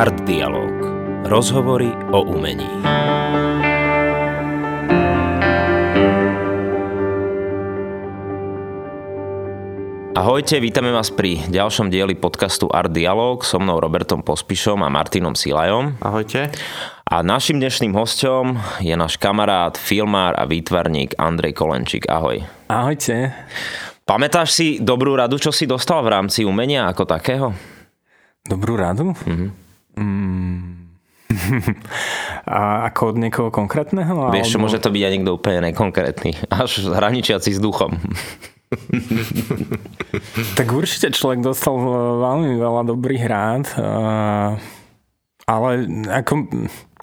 Art Dialog. Rozhovory o umení. Ahojte, vítame vás pri ďalšom dieli podcastu Art Dialog so mnou Robertom Pospišom a Martinom Silajom. Ahojte. A našim dnešným hostom je náš kamarát, filmár a výtvarník Andrej Kolenčík. Ahoj. Ahojte. Pamätáš si dobrú radu, čo si dostal v rámci umenia ako takého? Dobrú radu? Mm-hmm. Mm. A ako od niekoho konkrétneho? Vieš, alebo... môže to byť aj niekto úplne nekonkrétny. Až hraničiaci s duchom. tak určite človek dostal veľmi veľa dobrých rád, ale ako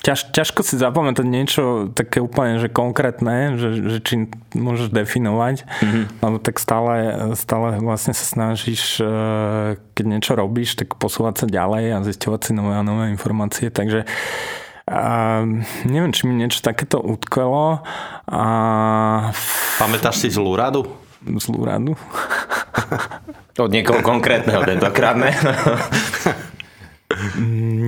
ťaž, ťažko si zapamätať niečo také úplne, že konkrétne, že, že či môžeš definovať, mm-hmm. lebo tak stále, stále vlastne sa snažíš, keď niečo robíš, tak posúvať sa ďalej a zisťovať si nové a nové informácie, takže a neviem, či mi niečo takéto utkvelo. A... Pamätáš si zlú radu? zlú radu. Od niekoho konkrétneho tentokrát, ne?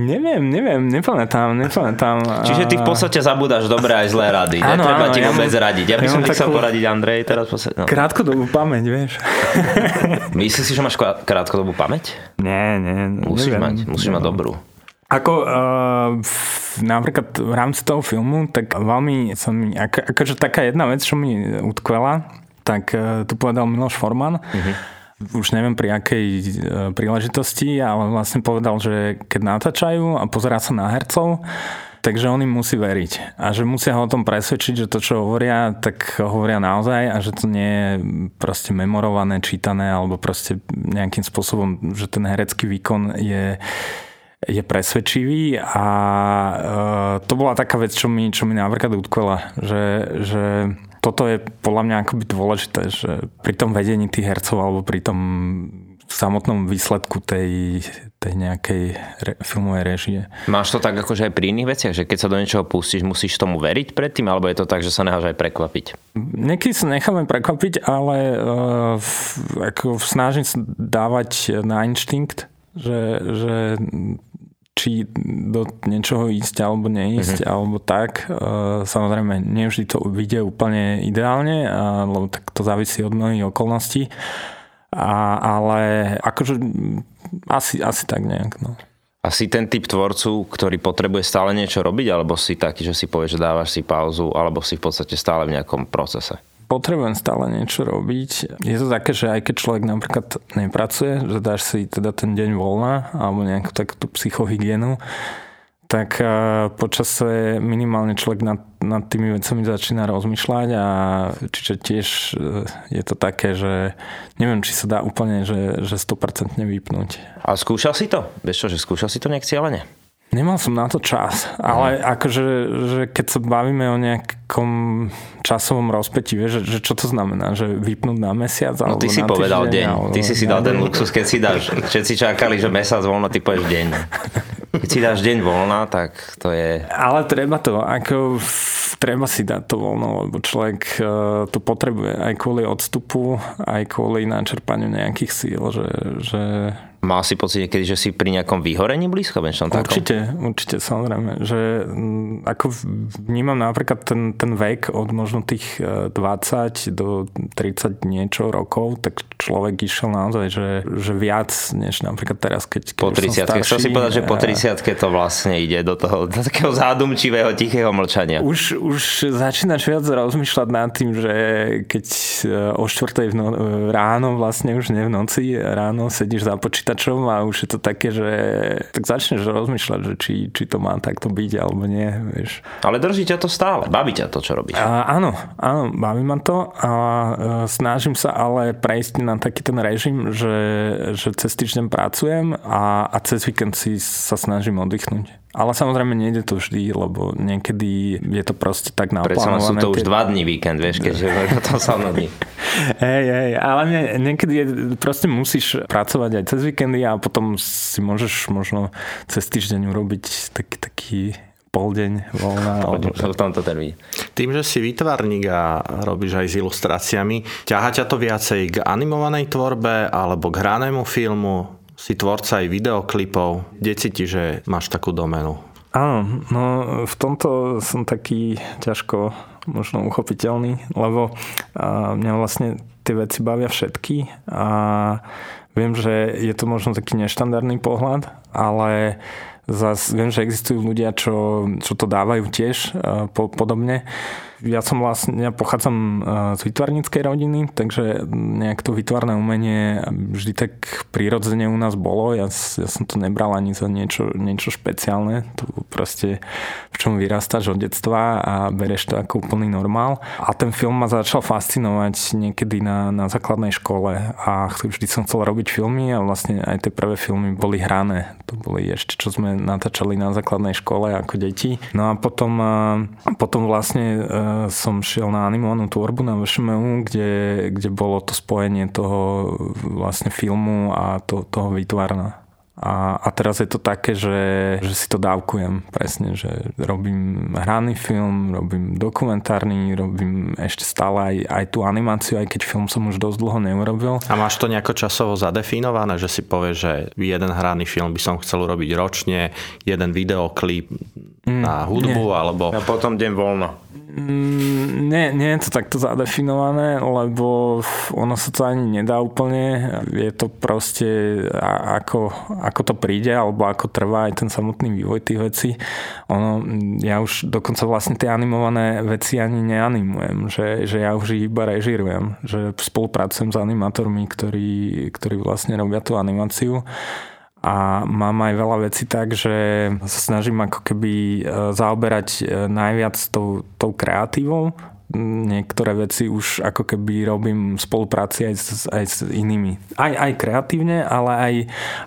neviem, neviem, nepamätám, nepamätám. Čiže ty v podstate zabúdaš dobré aj zlé rady. Áno, Netreba áno, ti vôbec ja radiť. Ja by ja som ti chcel poradiť, Andrej, teraz podstate, no. Krátkodobú pamäť, vieš. Myslíš si, že máš krátkodobú pamäť? Nie, nie. Musíš neviem. mať, musíš mať dobrú. Ako uh, napríklad v rámci toho filmu, tak veľmi som mi, ako, akože taká jedna vec, čo mi utkvela, tak e, tu povedal Miloš Forman. Uh-huh. Už neviem pri akej e, príležitosti, ale vlastne povedal, že keď natáčajú a pozerá sa na hercov, takže on im musí veriť. A že musia ho o tom presvedčiť, že to, čo hovoria, tak hovoria naozaj a že to nie je proste memorované, čítané alebo proste nejakým spôsobom, že ten herecký výkon je je presvedčivý a e, to bola taká vec, čo mi, čo mi napríklad utkvela, že, že toto je podľa mňa akoby dôležité, že pri tom vedení tých hercov alebo pri tom samotnom výsledku tej, tej nejakej re, filmovej režie. Máš to tak akože aj pri iných veciach, že keď sa do niečoho pustíš, musíš tomu veriť predtým, alebo je to tak, že sa necháš aj prekvapiť? Niekedy sa necháme prekvapiť, ale uh, ako snažím sa dávať na inštinkt, že, že či do niečoho ísť alebo neísť, mm-hmm. alebo tak. E, samozrejme, nevždy to vyjde úplne ideálne, lebo tak to závisí od mnohých okolností. A, ale akože asi, asi tak nejak. No. A si ten typ tvorcu, ktorý potrebuje stále niečo robiť, alebo si taký, že si povie, že dávaš si pauzu, alebo si v podstate stále v nejakom procese? Potrebujem stále niečo robiť. Je to také, že aj keď človek napríklad nepracuje, že dáš si teda ten deň voľna alebo nejakú takú psychohygienu, tak eh, počase minimálne človek nad, nad tými vecami začína rozmýšľať a čiže tiež eh, je to také, že neviem, či sa dá úplne, že, že 100% vypnúť. A skúšal si to? Vieš čo, že skúšal si to nejak cieľene? Nemal som na to čas, ale no. akože že keď sa bavíme o nejakom časovom rozpetí, vieš, že, že čo to znamená, že vypnúť na mesiac? No ty si povedal deň, alebo ty si si dal ten luxus, keď si dáš, všetci čakali, že mesiac voľno, ty povieš deň. Keď si dáš deň voľna, tak to je... Ale treba to, ako treba si dať to voľno, lebo človek e, to potrebuje aj kvôli odstupu, aj kvôli načerpaniu nejakých síl, že, že Mal si pocit niekedy, že si pri nejakom vyhorení blízko? Takom? Určite, určite, samozrejme. Že mm, ako vnímam napríklad ten, ten vek od možno tých 20 e, do 30 niečo rokov, tak človek išiel naozaj, že, že viac, než napríklad teraz, keď, keď Po 30 Chcel si povedať, že po 30 to vlastne ide do toho do takého zádumčivého, tichého mlčania. Už, už začínaš viac rozmýšľať nad tým, že keď e, o 4 v no, ráno, vlastne už nie v noci, ráno sedíš za počítačom počítačom a už je to také, že tak začneš rozmýšľať, že či, či to má takto byť alebo nie, vieš. Ale drží ťa to stále, baví ťa to, čo robíš. A, áno, áno, baví ma to a e, snažím sa ale prejsť na taký ten režim, že, že cez týždeň pracujem a, a cez víkend si sa snažím oddychnúť. Ale samozrejme nejde to vždy, lebo niekedy je to proste tak naplánované. Prečo sú to už dva dní víkend, vieš, keď je to sa dní. Hej, hej, ale nie, niekedy je, proste musíš pracovať aj cez víkendy a potom si môžeš možno cez týždeň urobiť taký, taký poldeň voľná. Alebo v tomto termíne. Tým, že si výtvarník a robíš aj s ilustráciami, ťaha ťa to viacej k animovanej tvorbe alebo k hranému filmu? Si tvorca aj videoklipov. Kde cíti, že máš takú domenu? Áno, no v tomto som taký ťažko možno uchopiteľný, lebo mňa vlastne tie veci bavia všetky a viem, že je to možno taký neštandardný pohľad, ale zase viem, že existujú ľudia, čo, čo to dávajú tiež po, podobne ja som vlastne, ja pochádzam e, z vytvarníckej rodiny, takže nejak to vytvarné umenie vždy tak prirodzene u nás bolo. Ja, ja som to nebral ani za niečo, niečo špeciálne. To proste v čom vyrastáš od detstva a bereš to ako úplný normál. A ten film ma začal fascinovať niekedy na, na základnej škole a vždy som chcel robiť filmy a vlastne aj tie prvé filmy boli hrané. To boli ešte, čo sme natáčali na základnej škole ako deti. No a potom, e, potom vlastne e, som šiel na animovanú tvorbu na VŠMU, kde, kde bolo to spojenie toho vlastne filmu a to, toho výtvarna. A, a teraz je to také, že, že si to dávkujem presne, že robím hraný film, robím dokumentárny, robím ešte stále aj, aj tú animáciu, aj keď film som už dosť dlho neurobil. A máš to nejako časovo zadefinované, že si povieš, že jeden hraný film by som chcel robiť ročne, jeden videoklip mm, na hudbu, nie. alebo... A potom deň voľno. Mm, nie, nie je to takto zadefinované, lebo ono sa to ani nedá úplne. Je to proste ako, ako to príde, alebo ako trvá aj ten samotný vývoj tých vecí. Ono, ja už dokonca vlastne tie animované veci ani neanimujem, že, že ja už iba režirujem, že spolupracujem s animátormi, ktorí, ktorí vlastne robia tú animáciu a mám aj veľa vecí tak, že sa snažím ako keby e, zaoberať e, najviac tou, tou kreatívou. Niektoré veci už ako keby robím v spolupráci aj s, aj s inými. Aj, aj kreatívne, ale aj,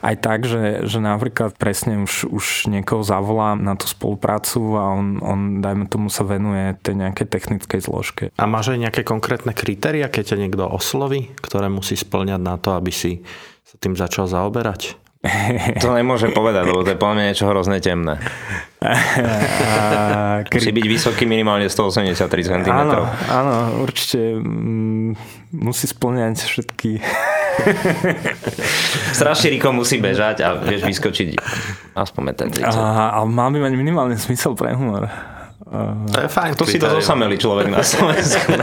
aj tak, že, že napríklad presne už, už niekoho zavolám na tú spoluprácu a on, on, dajme tomu, sa venuje tej nejakej technickej zložke. A máš aj nejaké konkrétne kritéria, keď ťa niekto osloví, ktoré musí splňať na to, aby si sa tým začal zaoberať? To nemôžem povedať, lebo to je podľa mňa niečo hrozne temné. Musí byť vysoký minimálne 183 cm. Áno, áno určite mm, musí splňať všetky Strašne rýchlo musí bežať a vieš vyskočiť aspoň meter 30. A, a mal by mať minimálny smysel pre humor. To je fajn. To si to zosamelý človek na Slovensku.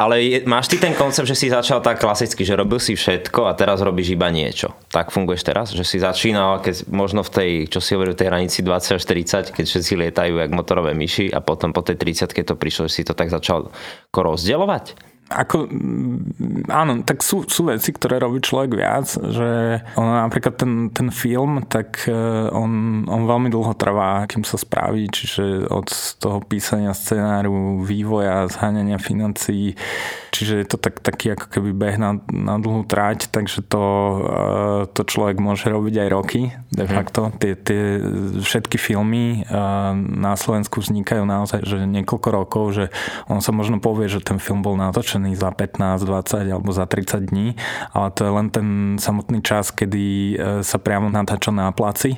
Ale je, máš ty ten koncept, že si začal tak klasicky, že robil si všetko a teraz robíš iba niečo. Tak funguješ teraz? Že si začínal, keď možno v tej, čo si hovoril, tej hranici 20 až 30, keď všetci lietajú jak motorové myši a potom po tej 30, keď to prišlo, že si to tak začal rozdielovať? Ako, mm, áno, tak sú, sú veci, ktoré robí človek viac, že on, napríklad ten, ten film, tak e, on, on veľmi dlho trvá, kým sa spraví, čiže od toho písania scenáru, vývoja, zháňania financií, čiže je to tak, taký ako keby beh na, na dlhú tráť, takže to, e, to človek môže robiť aj roky, de mhm. facto. Tie, tie všetky filmy e, na Slovensku vznikajú naozaj, že niekoľko rokov, že on sa možno povie, že ten film bol natočený natočený za 15, 20 alebo za 30 dní, ale to je len ten samotný čas, kedy e, sa priamo natáča na placi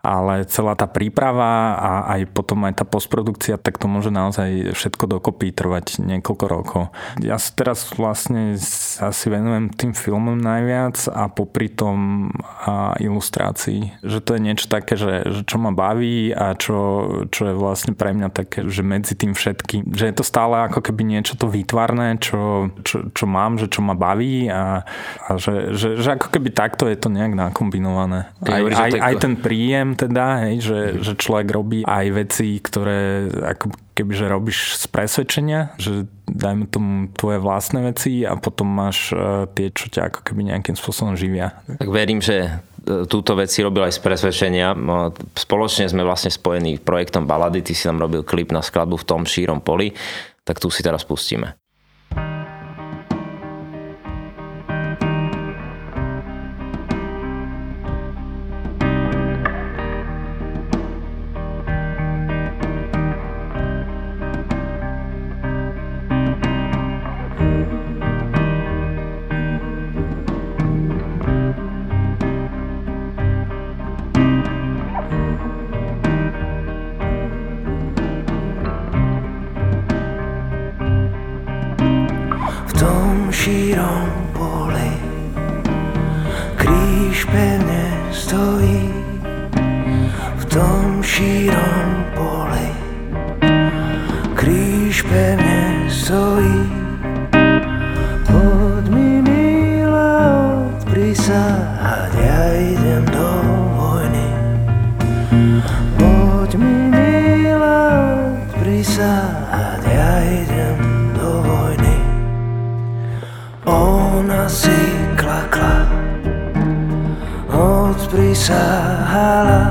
ale celá tá príprava a aj potom aj tá postprodukcia, tak to môže naozaj všetko dokopy trvať niekoľko rokov. Ja sa teraz vlastne asi venujem tým filmom najviac a popri tom a ilustrácii. Že to je niečo také, že, že čo ma baví a čo, čo je vlastne pre mňa také, že medzi tým všetkým, že je to stále ako keby niečo to výtvarné, čo, čo, čo mám, že čo ma baví a, a že, že, že ako keby takto je to nejak nakombinované. Aj, aj, aj ten príjem teda, hej, že, mm. že človek robí aj veci, ktoré ako keby, že robíš z presvedčenia, že dajme tomu tvoje vlastné veci a potom máš uh, tie, čo ťa ako keby nejakým spôsobom živia. Tak verím, že e, túto vec si robil aj z presvedčenia. No, spoločne sme vlastne spojení projektom Balady, ty si tam robil klip na skladbu v tom šírom poli, tak tu si teraz pustíme. bersalah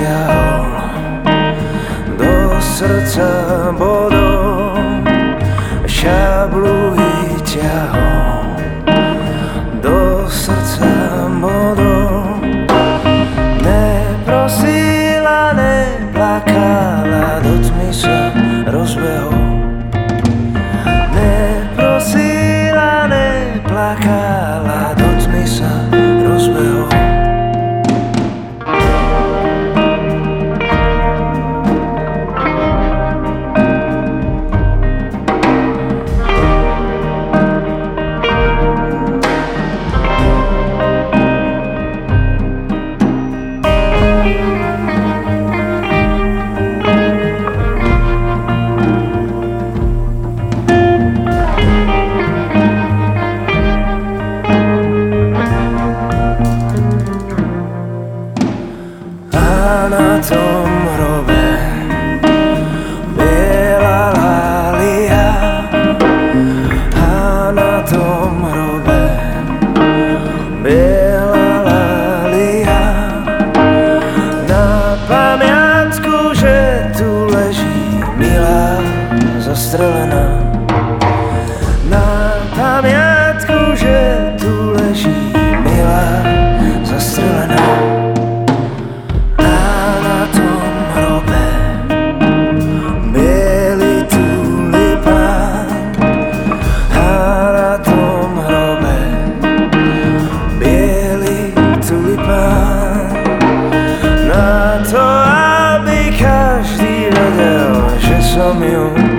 zasial do srdca bodom šablu vyťahol. mío.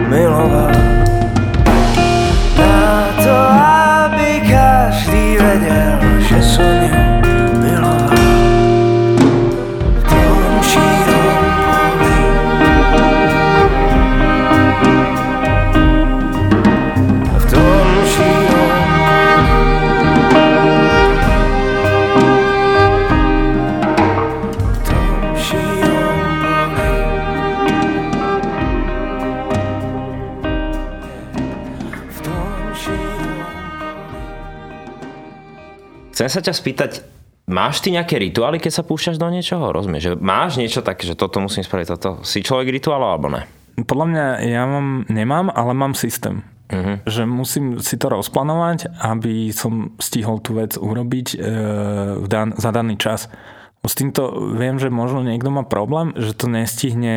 sa ťa spýtať, máš ty nejaké rituály, keď sa púšťaš do niečoho? Rozumieš, že máš niečo také, že toto musím spraviť, toto. Si človek rituál alebo ne? Podľa mňa ja mám, nemám, ale mám systém. Uh-huh. Že musím si to rozplánovať, aby som stihol tú vec urobiť e, v dan, za daný čas. S týmto viem, že možno niekto má problém, že to nestihne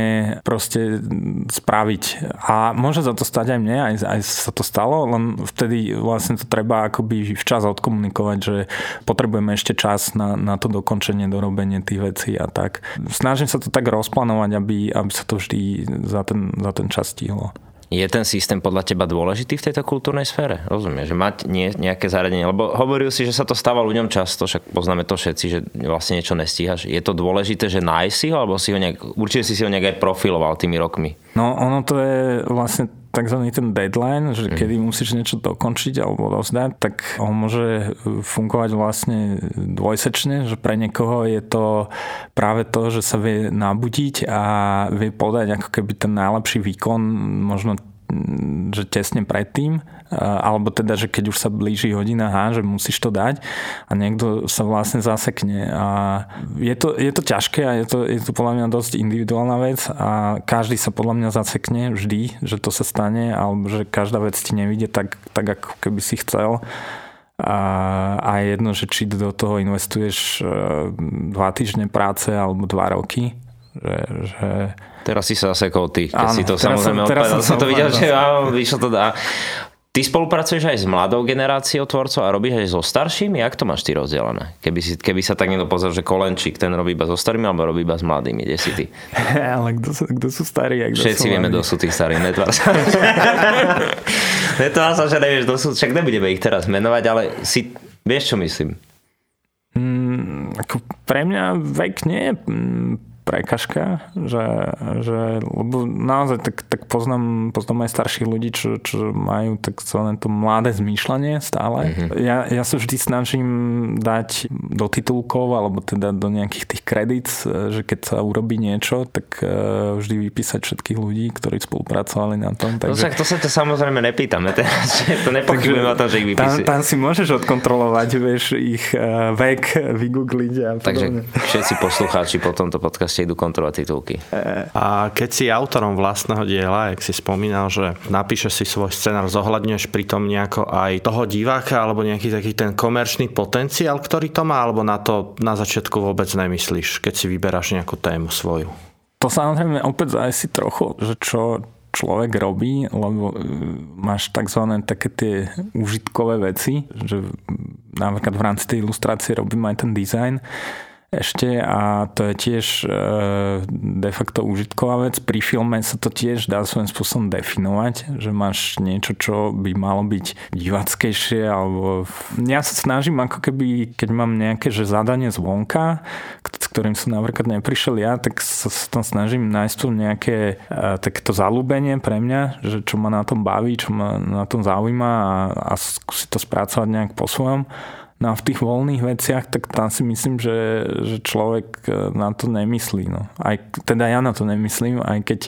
proste spraviť. A môže za to stať aj mne, aj, aj sa to stalo, len vtedy vlastne to treba akoby včas odkomunikovať, že potrebujeme ešte čas na, na to dokončenie, dorobenie tých vecí a tak. Snažím sa to tak rozplánovať, aby, aby sa to vždy za ten, za ten čas stihlo. Je ten systém podľa teba dôležitý v tejto kultúrnej sfére? Rozumieš, že mať nie, nejaké zariadenie, lebo hovoril si, že sa to stáva ľuďom často, však poznáme to všetci, že vlastne niečo nestíhaš. Je to dôležité, že nájsť si ho, alebo si ho nejak, určite si si ho nejak aj profiloval tými rokmi? No ono to je vlastne tzv. ten deadline, že mm. kedy musíš niečo dokončiť alebo rozdať, tak on môže fungovať vlastne dvojsečne, že pre niekoho je to práve to, že sa vie nabudiť a vie podať ako keby ten najlepší výkon možno že tesne predtým, alebo teda, že keď už sa blíži hodina H, že musíš to dať a niekto sa vlastne zasekne. A je to, je to ťažké a je to, je to podľa mňa dosť individuálna vec a každý sa podľa mňa zasekne vždy, že to sa stane alebo že každá vec ti nevidie tak, tak ako keby si chcel. A, a jedno, že či do toho investuješ e, dva týždne práce alebo dva roky, že, že Teraz si sa zasekol ty, keď Áno, si to samozrejme odpadal. Som, som to videl, že áno, vyšlo to dá. Ty spolupracuješ aj s mladou generáciou tvorcov a robíš aj so staršími? Jak to máš ty rozdelené? Keby, si, keby sa tak niekto pozrel, že Kolenčík ten robí iba so starými alebo robí iba s mladými? Kde si ty? Ale kto sú, kto sú starí? Kto Všetci sú vieme, kto sú tí starí. Netvár sa. Netvár sa, že nevieš, kto sú. Však nebudeme ich teraz menovať, ale si, vieš, čo myslím? Mm, ako pre mňa vek nie je mm, prekažka, že, že lebo naozaj tak, tak poznám, poznám aj starších ľudí, čo, čo majú takzvané to mladé zmýšľanie stále. Mm-hmm. Ja, ja sa vždy snažím dať do titulkov alebo teda do nejakých tých kredit, že keď sa urobí niečo, tak uh, vždy vypísať všetkých ľudí, ktorí spolupracovali na tom. Takže... No, to sa to samozrejme nepýtame teraz, že to nepochybujem o tom, že ich vypísi. Tam, tam si môžeš odkontrolovať, vieš, ich uh, vek, vygoogliť a podobne. Takže všetci poslucháči po tomto podcaste proste idú kontrolovať titulky. A keď si autorom vlastného diela, jak si spomínal, že napíšeš si svoj scenár, zohľadňuješ pritom nejako aj toho diváka alebo nejaký taký ten komerčný potenciál, ktorý to má, alebo na to na začiatku vôbec nemyslíš, keď si vyberáš nejakú tému svoju? To samozrejme opäť si trochu, že čo, človek robí, lebo e, máš tzv. také tie užitkové veci, že napríklad v rámci tej ilustrácie robím aj ten dizajn, ešte a to je tiež e, de facto užitková vec. Pri filme sa to tiež dá svojím spôsobom definovať, že máš niečo, čo by malo byť divackejšie alebo ja sa snažím ako keby, keď mám nejaké že zadanie zvonka, s ktorým som napríklad neprišiel ja, tak sa, sa tam snažím nájsť tu nejaké e, takéto zalúbenie pre mňa, že čo ma na tom baví, čo ma na tom zaujíma a, a skúsiť to spracovať nejak po svojom. No a v tých voľných veciach, tak tam si myslím, že, že človek e, na to nemyslí. No. Aj, teda ja na to nemyslím, aj keď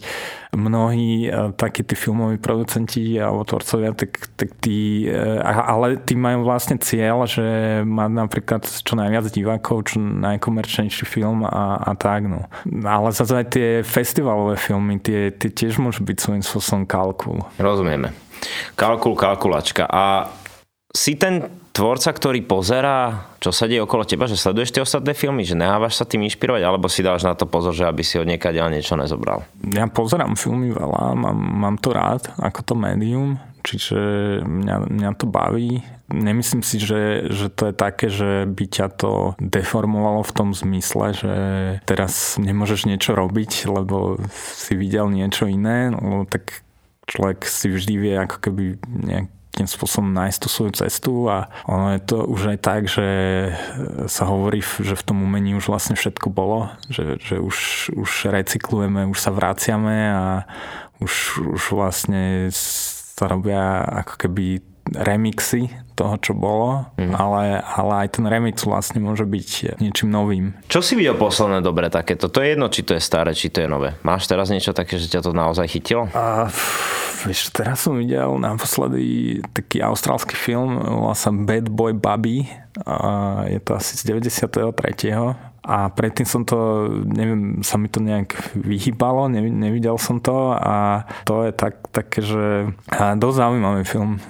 mnohí e, takí tí filmoví producenti alebo tvorcovia, tak, tak tí, e, ale tí majú vlastne cieľ, že mať napríklad čo najviac divákov, čo najkomerčnejší film a, a tak. No. Ale zase aj tie festivalové filmy, tie, tie tiež môžu byť svojím spôsobom kalkul. Rozumieme. Kalkul, kalkulačka. A si ten tvorca, ktorý pozerá, čo sa deje okolo teba, že sleduješ tie ostatné filmy, že nehávaš sa tým inšpirovať, alebo si dáš na to pozor, že aby si od niekaď niečo nezobral? Ja pozerám filmy veľa, mám, mám to rád, ako to médium, čiže mňa, mňa to baví. Nemyslím si, že, že to je také, že by ťa to deformovalo v tom zmysle, že teraz nemôžeš niečo robiť, lebo si videl niečo iné, lebo tak človek si vždy vie ako keby nejak nejakým spôsobom nájsť tú svoju cestu a ono je to už aj tak, že sa hovorí, že v tom umení už vlastne všetko bolo, že, že už, už recyklujeme, už sa vraciame a už, už vlastne sa robia ako keby remixy toho, čo bolo, mm. ale, ale aj ten remix vlastne môže byť niečím novým. Čo si videl posledné dobre takéto? To je jedno, či to je staré, či to je nové. Máš teraz niečo také, že ťa to naozaj chytilo? A, vieš, teraz som videl naposledy taký austrálsky film, volá sa Bad Boy Bubby. A je to asi z 93. A predtým som to, neviem, sa mi to nejak vyhýbalo, nevidel som to a to je tak, také, že dosť zaujímavý film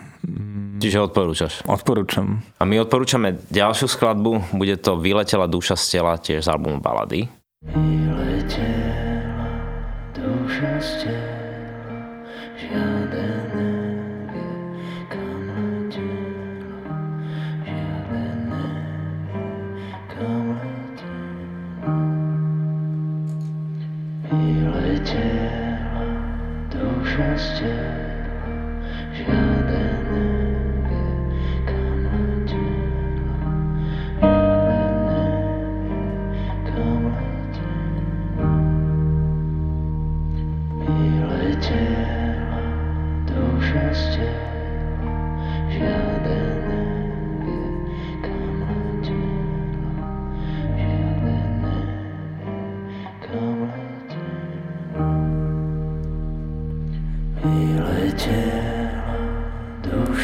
Čiže odporúčaš. Odporúčam. A my odporúčame ďalšiu skladbu, bude to Vyletela duša z tela, tiež z albumu Balady. Vyletela duša z tela, žiaden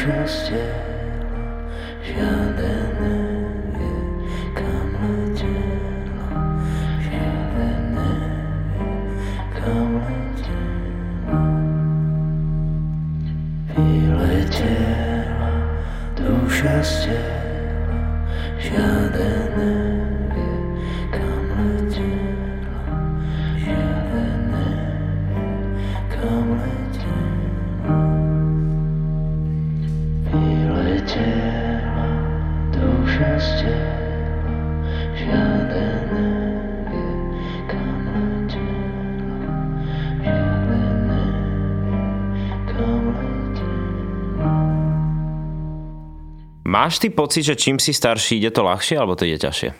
trusted, shining. Máš ty pocit, že čím si starší, ide to ľahšie, alebo to ide ťažšie?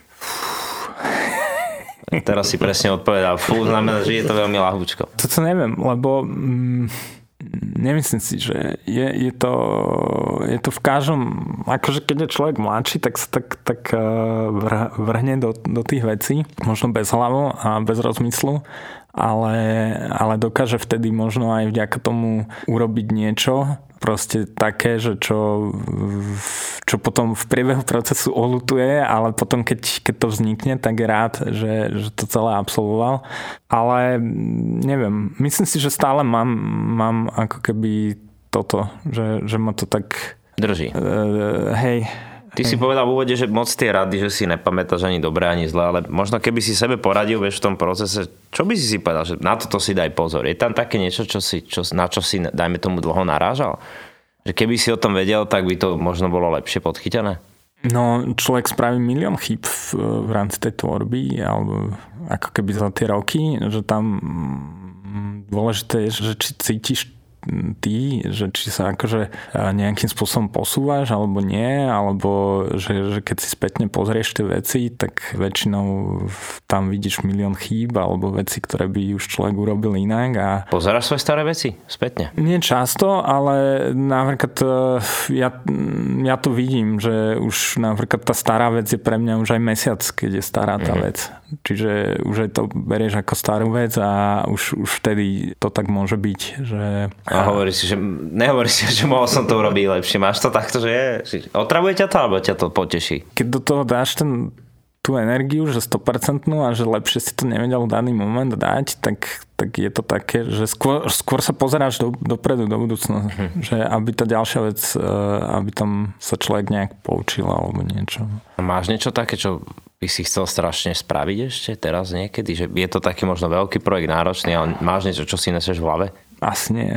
Teraz si presne odpovedal. Fú, znamená, že je to veľmi ľahúčko. Toto neviem, lebo mm, nemyslím si, že je, je, to, je to v každom, akože keď je človek mladší, tak sa tak, tak eh, vrhne do, do tých vecí, možno bez hlavu a bez rozmyslu, ale, ale dokáže vtedy možno aj vďaka tomu urobiť niečo, proste také, že čo, čo potom v priebehu procesu olutuje, ale potom keď, keď to vznikne, tak je rád, že, že to celé absolvoval. Ale neviem, myslím si, že stále mám, mám ako keby toto, že, že ma to tak... Drží. Uh, hej, Ty si povedal v úvode, že moc tie rady, že si nepamätáš ani dobré, ani zlé, ale možno keby si sebe poradil vieš, v tom procese, čo by si si povedal, že na toto si daj pozor. Je tam také niečo, čo si, čo, na čo si, dajme tomu, dlho narážal? Že keby si o tom vedel, tak by to možno bolo lepšie podchytené? No, človek spraví milión chyb v, v rámci tej tvorby, alebo ako keby za tie roky, že tam mm, dôležité je, že či cítiš ty, že či sa akože nejakým spôsobom posúvaš alebo nie, alebo že, že keď si spätne pozrieš tie veci, tak väčšinou tam vidíš milión chýb alebo veci, ktoré by už človek urobil inak. A... Pozeráš svoje staré veci spätne? Nie často, ale napríklad e, ja, ja to vidím, že už napríklad tá stará vec je pre mňa už aj mesiac, keď je stará tá mm-hmm. vec. Čiže už aj to berieš ako starú vec a už, už vtedy to tak môže byť, že... A hovorí si, že nehovorí si, že mohol som to urobiť lepšie. Máš to takto, že je? Otravuje ťa to, alebo ťa to poteší? Keď do toho dáš ten, tú energiu, že 100% a že lepšie si to nevedel v daný moment dať, tak, tak je to také, že skôr, skôr sa pozeráš do, dopredu, do budúcnosti. Hm. Že aby tá ďalšia vec, eh, aby tam sa človek nejak poučil alebo niečo. Máš niečo také, čo by si chcel strašne spraviť ešte teraz niekedy? Že je to taký možno veľký projekt, náročný, ale máš niečo, čo si neseš v hlave? Asi nie.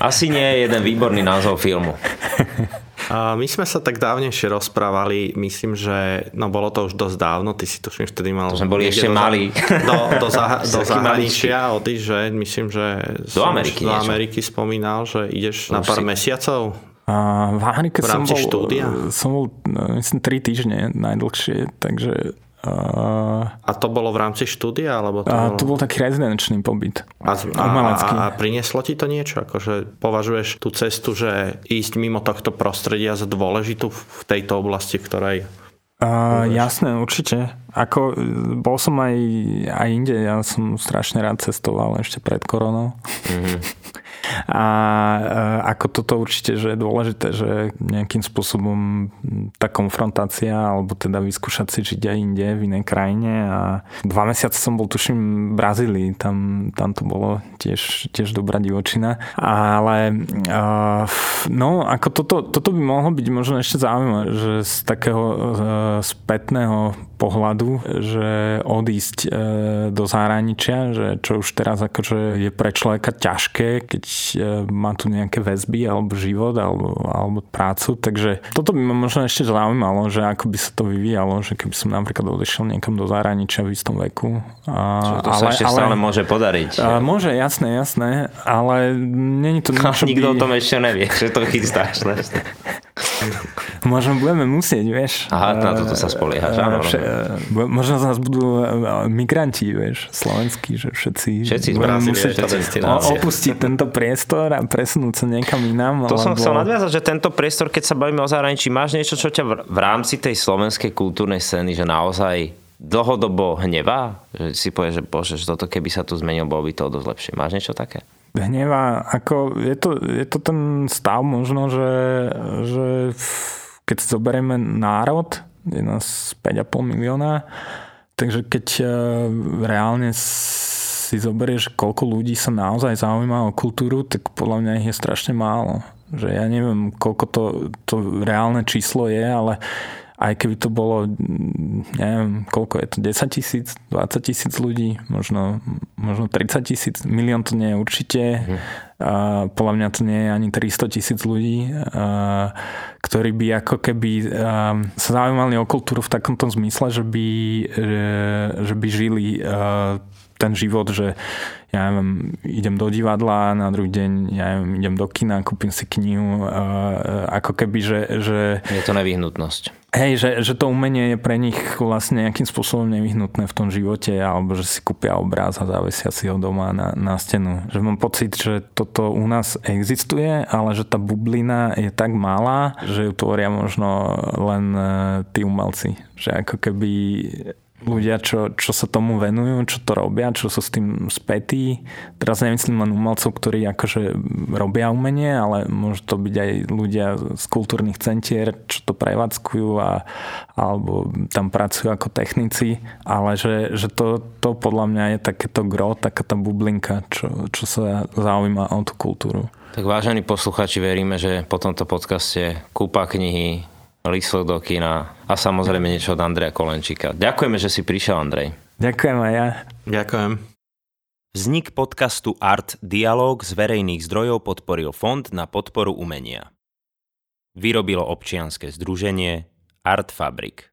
Asi nie je jeden výborný názov filmu. My sme sa tak dávnejšie rozprávali, myslím, že no bolo to už dosť dávno, ty si tuším vtedy mal... To sme boli ešte do, malí. Do, do, zaha, do zahraničia odísť, že myslím, že do Ameriky, do Ameriky spomínal, že ideš to na pár si... mesiacov. A v Amerike v som bol, štúdia? som bol, no, myslím, 3 týždne najdlhšie, takže a to bolo v rámci štúdia? Alebo to, uh, bolo... to bol taký rezidenčný pobyt. A, a, a, a prinieslo ti to niečo? Akože považuješ tú cestu, že ísť mimo tohto prostredia za dôležitú v tejto oblasti, ktorej Uh, jasné, určite. Ako, bol som aj, aj inde, ja som strašne rád cestoval ešte pred koronou. Mm-hmm. A ako toto určite, že je dôležité, že nejakým spôsobom tá konfrontácia alebo teda vyskúšať si žiť aj inde v inej krajine. A dva mesiace som bol tuším v Brazílii, tam, tam to bolo tiež, tiež dobrá divočina, ale no ako toto, toto by mohlo byť možno ešte zaujímavé, že z takého spätného pohľadu, že odísť e, do zahraničia, že čo už teraz akože je pre človeka ťažké, keď e, má tu nejaké väzby alebo život alebo, alebo prácu, takže toto by ma možno ešte zaujímalo, že ako by sa to vyvíjalo, že keby som napríklad odešiel niekam do zahraničia v istom veku. A, to ale, sa ešte ale, stále môže podariť. A, môže, jasné, jasné, ale není to niečo, Nikto by... o tom ešte nevie, že to chystáš. Možno budeme musieť, vieš. Aha, na toto sa spoliehaš, áno. Vše, možno z nás budú migranti, vieš, slovenskí, že všetci, všetci budeme musieť opustiť tento priestor a presunúť sa niekam inám. To alebo... som chcel nadviazať, že tento priestor, keď sa bavíme o zahraničí, máš niečo, čo ťa v rámci tej slovenskej kultúrnej scény, že naozaj dlhodobo hnevá? Že si povieš, že bože, že toto keby sa tu zmenil, bolo by to dosť lepšie. Máš niečo také? Hnevá, ako je to, je to ten stav možno, že, že keď zoberieme národ, je nás 5,5 milióna, takže keď e, reálne si zoberieš, koľko ľudí sa naozaj zaujíma o kultúru, tak podľa mňa ich je strašne málo. Že ja neviem, koľko to, to reálne číslo je, ale aj keby to bolo, neviem, koľko je to, 10 tisíc, 20 tisíc ľudí, možno, možno 30 tisíc, milión to nie je určite, mm. a podľa mňa to nie je ani 300 tisíc ľudí, a, ktorí by ako keby a, sa zaujímali o kultúru v takomto zmysle, že by, že, že by žili a, ten život, že ja neviem, idem do divadla, na druhý deň ja neviem, idem do kina, kúpim si knihu, ako keby, že, že... Je to nevyhnutnosť. Hej, že, že to umenie je pre nich vlastne nejakým spôsobom nevyhnutné v tom živote, alebo že si kúpia obráz a závesia si ho doma na, na stenu. Že mám pocit, že toto u nás existuje, ale že tá bublina je tak malá, že ju tvoria možno len e, tí umelci. Že ako keby ľudia, čo, čo sa tomu venujú, čo to robia, čo sú s tým spätí. Teraz nemyslím len umelcov, ktorí akože robia umenie, ale môžu to byť aj ľudia z kultúrnych centier, čo to prevádzkujú a, alebo tam pracujú ako technici, ale že, že to, to podľa mňa je takéto gro, taká tá bublinka, čo, čo sa zaujíma o tú kultúru. Tak vážení posluchači, veríme, že po tomto podcaste kúpa knihy, lístok do kina a samozrejme niečo od Andreja Kolenčíka. Ďakujeme, že si prišiel, Andrej. Ďakujem aj ja. Ďakujem. Vznik podcastu Art Dialog z verejných zdrojov podporil Fond na podporu umenia. Vyrobilo občianske združenie Art Fabrik.